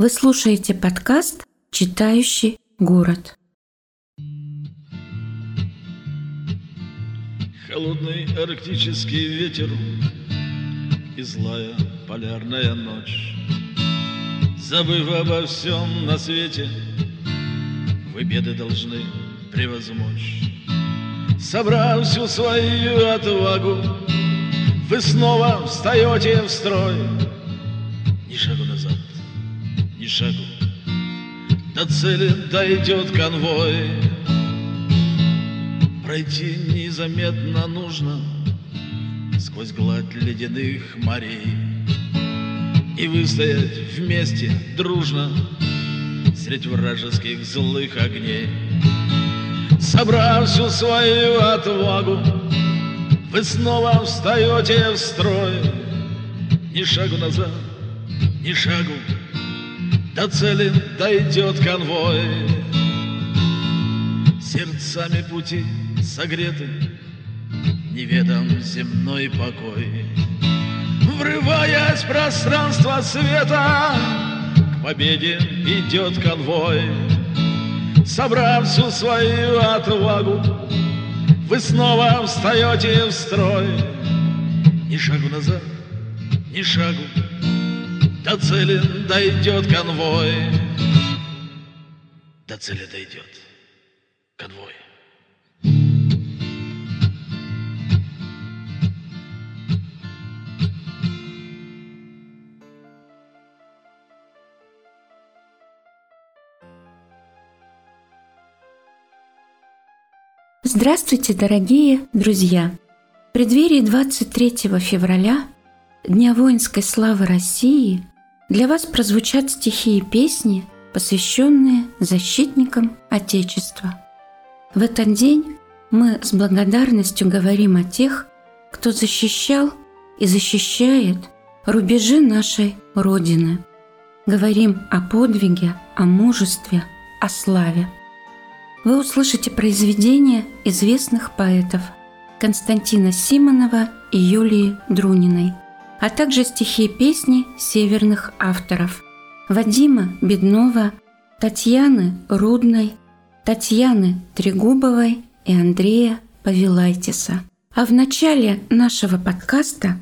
Вы слушаете подкаст «Читающий город». Холодный арктический ветер и злая полярная ночь. Забыв обо всем на свете, вы беды должны превозмочь. Собрав всю свою отвагу, вы снова встаете в строй. Ни шагу шагу, до цели дойдет конвой. Пройти незаметно нужно Сквозь гладь ледяных морей И выстоять вместе дружно Средь вражеских злых огней. Собрав всю свою отвагу Вы снова встаете в строй. Ни шагу назад, ни шагу До цели дойдет конвой Сердцами пути согреты, Неведом земной покой. Врываясь в пространство света, К победе идет конвой. Собрав всю свою отвагу, Вы снова встаете в строй. Ни шагу назад, ни шагу, До цели дойдет конвой. До цели дойдет конвой. Здравствуйте, дорогие друзья! В преддверии 23 февраля, Дня воинской славы России, для вас прозвучат стихи и песни, посвященные защитникам Отечества. В этот день мы с благодарностью говорим о тех, кто защищал и защищает рубежи нашей Родины. Говорим о подвиге, о мужестве, о славе – вы услышите произведения известных поэтов Константина Симонова и Юлии Друниной, а также стихи и песни северных авторов Вадима Беднова, Татьяны Рудной, Татьяны Трегубовой и Андрея Павелайтиса. А в начале нашего подкаста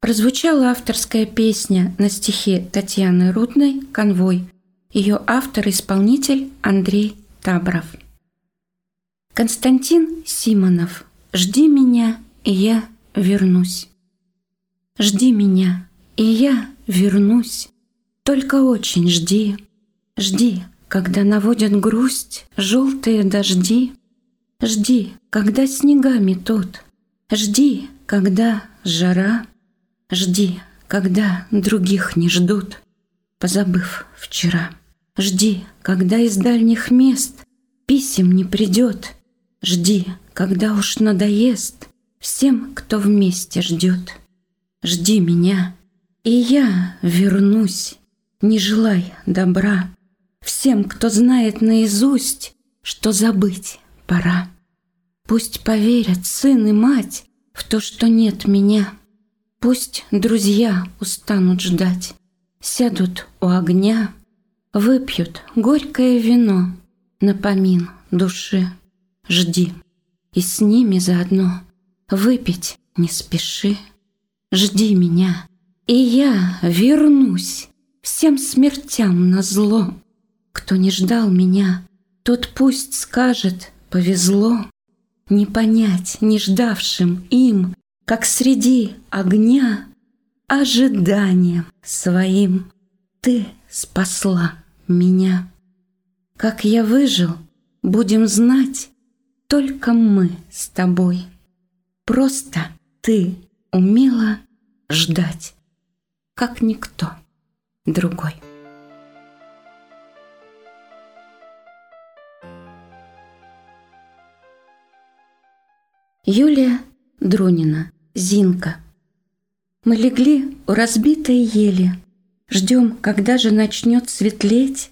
прозвучала авторская песня на стихи Татьяны Рудной «Конвой». Ее автор-исполнитель Андрей Табров – Константин Симонов, жди меня, и я вернусь. Жди меня, и я вернусь. Только очень жди, жди, когда наводят грусть желтые дожди. Жди, когда снега метут, жди, когда жара. Жди, когда других не ждут, позабыв вчера. Жди, когда из дальних мест писем не придет, Жди, когда уж надоест всем, кто вместе ждет. Жди меня, и я вернусь, не желай добра всем, кто знает наизусть, что забыть пора. Пусть поверят сын и мать в то, что нет меня. Пусть друзья устанут ждать, сядут у огня, выпьют горькое вино на помин души жди. И с ними заодно выпить не спеши. Жди меня, и я вернусь всем смертям на зло. Кто не ждал меня, тот пусть скажет «повезло». Не понять не ждавшим им, как среди огня, ожиданием своим ты спасла меня. Как я выжил, будем знать, только мы с тобой. Просто ты умела ждать, как никто другой. Юлия Друнина, Зинка. Мы легли у разбитой ели, Ждем, когда же начнет светлеть,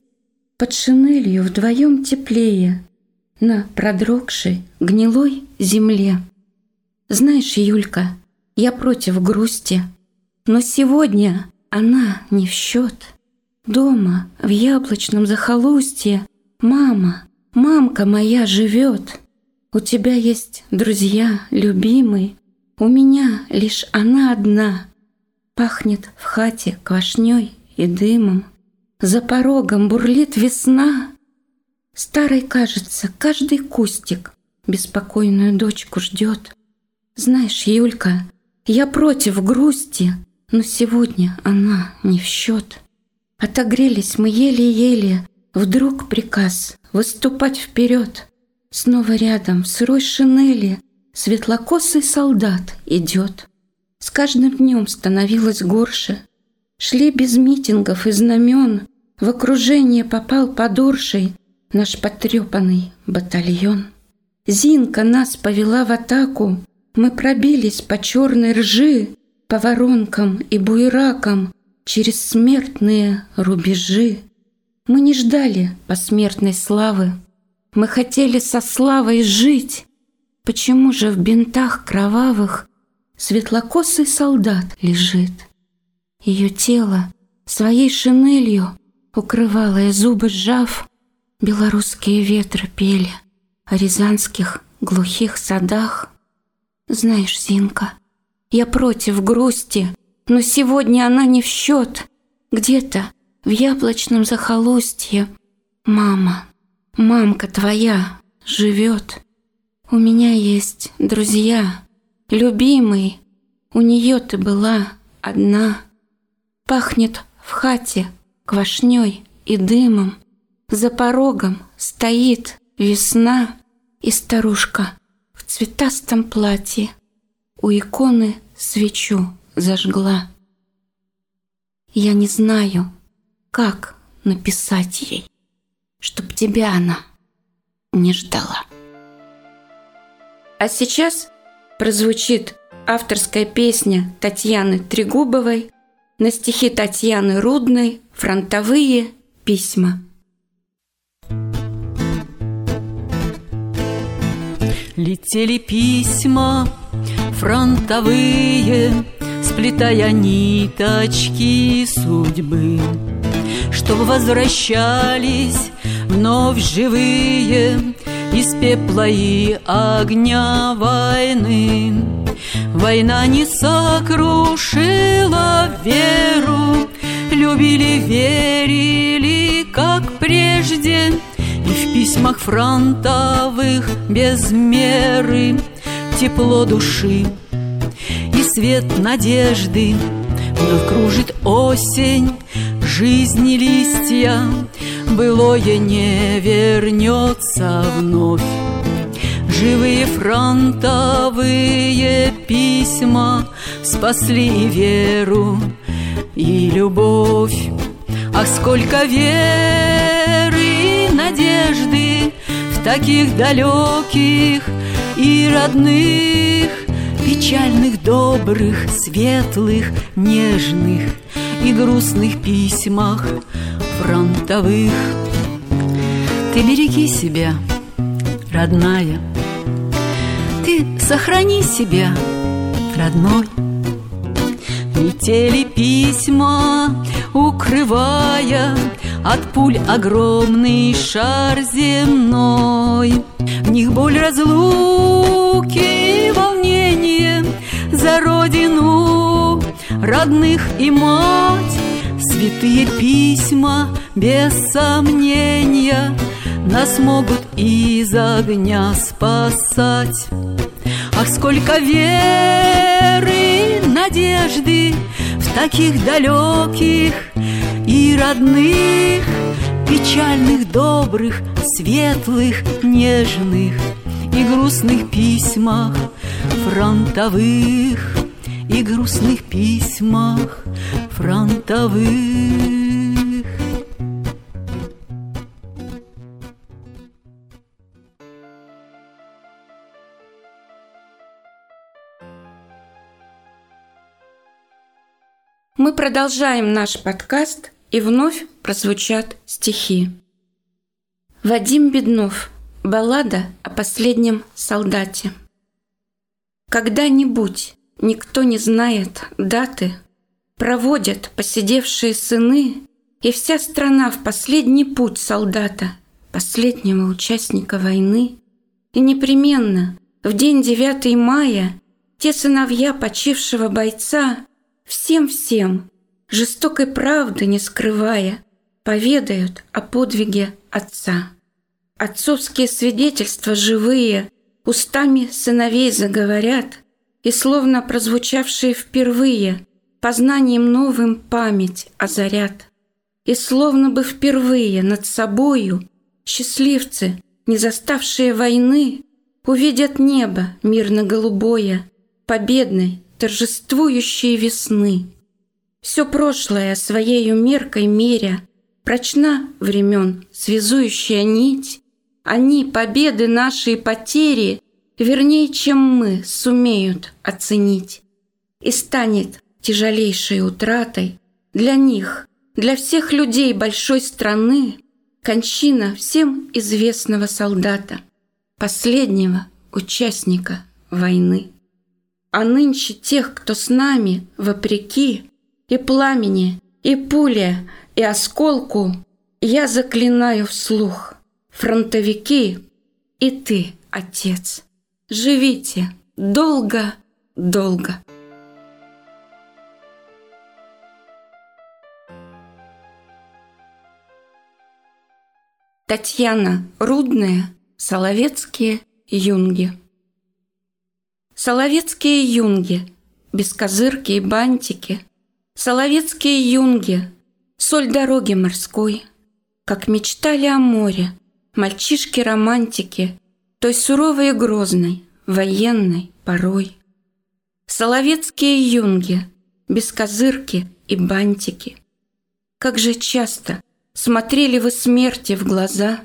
Под шинелью вдвоем теплее, на продрогшей, гнилой земле. Знаешь, Юлька, я против грусти, но сегодня она не в счет. Дома, в яблочном захолустье, мама, мамка моя живет. У тебя есть друзья, любимый, у меня лишь она одна. Пахнет в хате квашней и дымом. За порогом бурлит весна. Старой, кажется, каждый кустик беспокойную дочку ждет. Знаешь, Юлька, я против грусти, но сегодня она не в счет. Отогрелись мы еле-еле, вдруг приказ выступать вперед. Снова рядом в сырой шинели светлокосый солдат идет. С каждым днем становилось горше. Шли без митингов и знамен, в окружение попал подорший наш потрепанный батальон. Зинка нас повела в атаку, мы пробились по черной ржи, по воронкам и буеракам через смертные рубежи. Мы не ждали посмертной славы, мы хотели со славой жить. Почему же в бинтах кровавых светлокосый солдат лежит? Ее тело своей шинелью, укрывалое зубы сжав, белорусские ветры пели о рязанских глухих садах. Знаешь, Зинка, я против грусти, но сегодня она не в счет. Где-то в яблочном захолустье мама, мамка твоя живет. У меня есть друзья, любимый, у нее ты была одна. Пахнет в хате квашней и дымом. За порогом стоит весна и старушка цветастом платье у иконы свечу зажгла. Я не знаю, как написать ей, чтоб тебя она не ждала. А сейчас прозвучит авторская песня Татьяны Трегубовой на стихи Татьяны Рудной «Фронтовые письма». Летели письма фронтовые, Сплетая ниточки судьбы, Чтоб возвращались вновь живые Из пепла и огня войны. Война не сокрушила веру, Любили, верили, как прежде — письмах фронтовых без меры. Тепло души и свет надежды. Вновь кружит осень, жизни листья. Былое не вернется вновь. Живые фронтовые письма Спасли веру, и любовь. Ах, сколько веры надежды В таких далеких и родных Печальных, добрых, светлых, нежных И грустных письмах фронтовых. Ты береги себя, родная. Ты сохрани себя, родной. Летели письма, укрывая от пуль огромный шар земной. В них боль разлуки и волнение за родину родных и мать. Святые письма, без сомнения, нас могут из огня спасать. Ах, сколько веры, надежды в таких далеких и родных, печальных, добрых, светлых, нежных и грустных письмах фронтовых и грустных письмах фронтовых. Мы продолжаем наш подкаст, и вновь прозвучат стихи. Вадим Беднов. Баллада о последнем солдате. Когда-нибудь, никто не знает даты, Проводят посидевшие сыны И вся страна в последний путь солдата, последнего участника войны. И непременно в день 9 мая те сыновья почившего бойца всем-всем, жестокой правды не скрывая, поведают о подвиге отца. Отцовские свидетельства живые устами сыновей заговорят, и словно прозвучавшие впервые, познанием новым память озарят. И словно бы впервые над собою счастливцы, не заставшие войны, увидят небо мирно-голубое, победной, торжествующей весны. Все прошлое своею меркой меря, прочна времен связующая нить, они победы наши и потери вернее, чем мы, сумеют оценить. И станет тяжелейшей утратой для них, для всех людей большой страны, кончина всем известного солдата, последнего участника войны. А нынче тех, кто с нами, вопреки, и пламени, и пуля, и осколку, я заклинаю вслух, фронтовики и ты, отец. Живите долго-долго. Татьяна Рудная, Соловецкие юнги. Соловецкие юнги, бескозырки и бантики, Соловецкие юнги, соль дороги морской, Как мечтали о море, мальчишки-романтики, той суровой и грозной, военной порой. Соловецкие юнги, бескозырки и бантики. Как же часто смотрели вы смерти в глаза.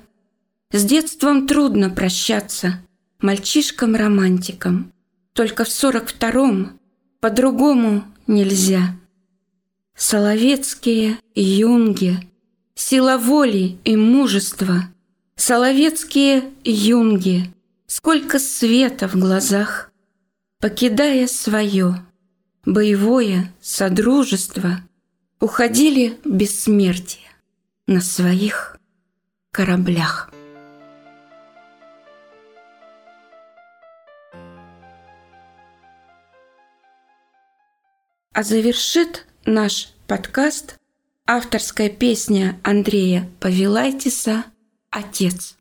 С детством трудно прощаться, мальчишкам-романтикам. Только в сорок втором по-другому нельзя. Соловецкие юнги, сила воли и мужества – Соловецкие юнги, сколько света в глазах, Покидая свое боевое содружество, Уходили в бессмертие на своих кораблях. А завершит наш подкаст авторская песня Андрея Павелайтиса – Отец.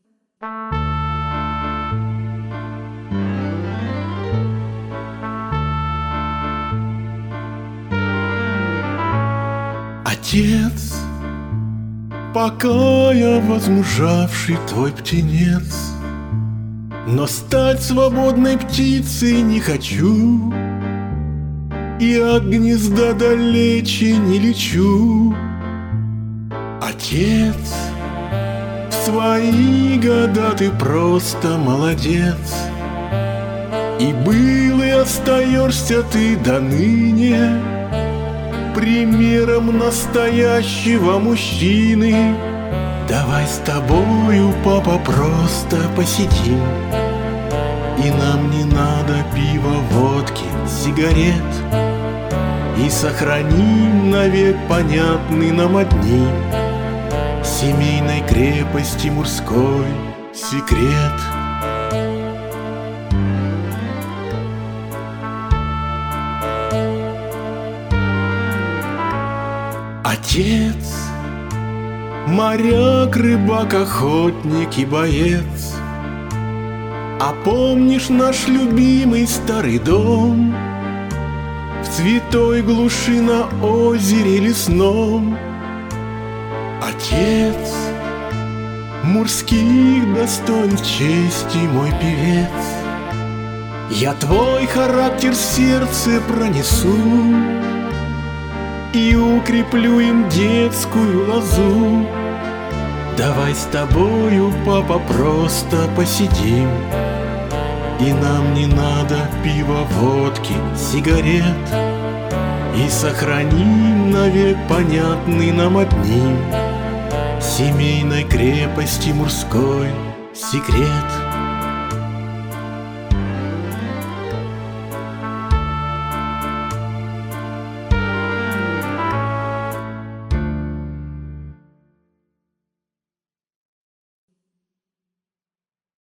Отец, пока я возмужавший твой птенец, Но стать свободной птицей не хочу, И от гнезда далече не лечу. Отец, свои года ты просто молодец. И был и остаешься ты до ныне Примером настоящего мужчины. Давай с тобою, папа, просто посидим. И нам не надо пива, водки, сигарет. И сохраним навек понятный нам одни Семейной крепости мужской секрет Отец, моряк, рыбак, охотник и боец А помнишь наш любимый старый дом В цветой глуши на озере лесном. Отец мужских достоинств чести мой певец. Я твой характер в сердце пронесу И укреплю им детскую лозу. Давай с тобою, папа, просто посидим И нам не надо пива, водки, сигарет. И сохраним навек понятный нам одним. Семейной крепости мужской секрет